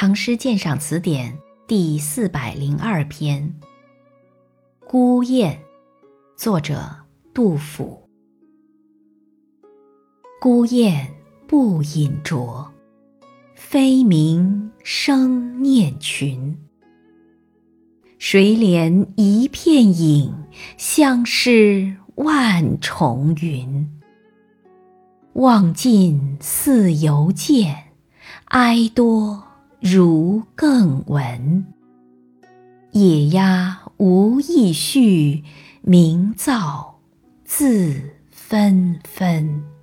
唐诗鉴赏词典》第四百零二篇《孤雁》，作者杜甫。孤雁不饮啄，飞鸣声念群。谁怜一片影，相失万重云。望尽似犹见，哀多。如更闻，野鸦无意绪，鸣噪自纷纷。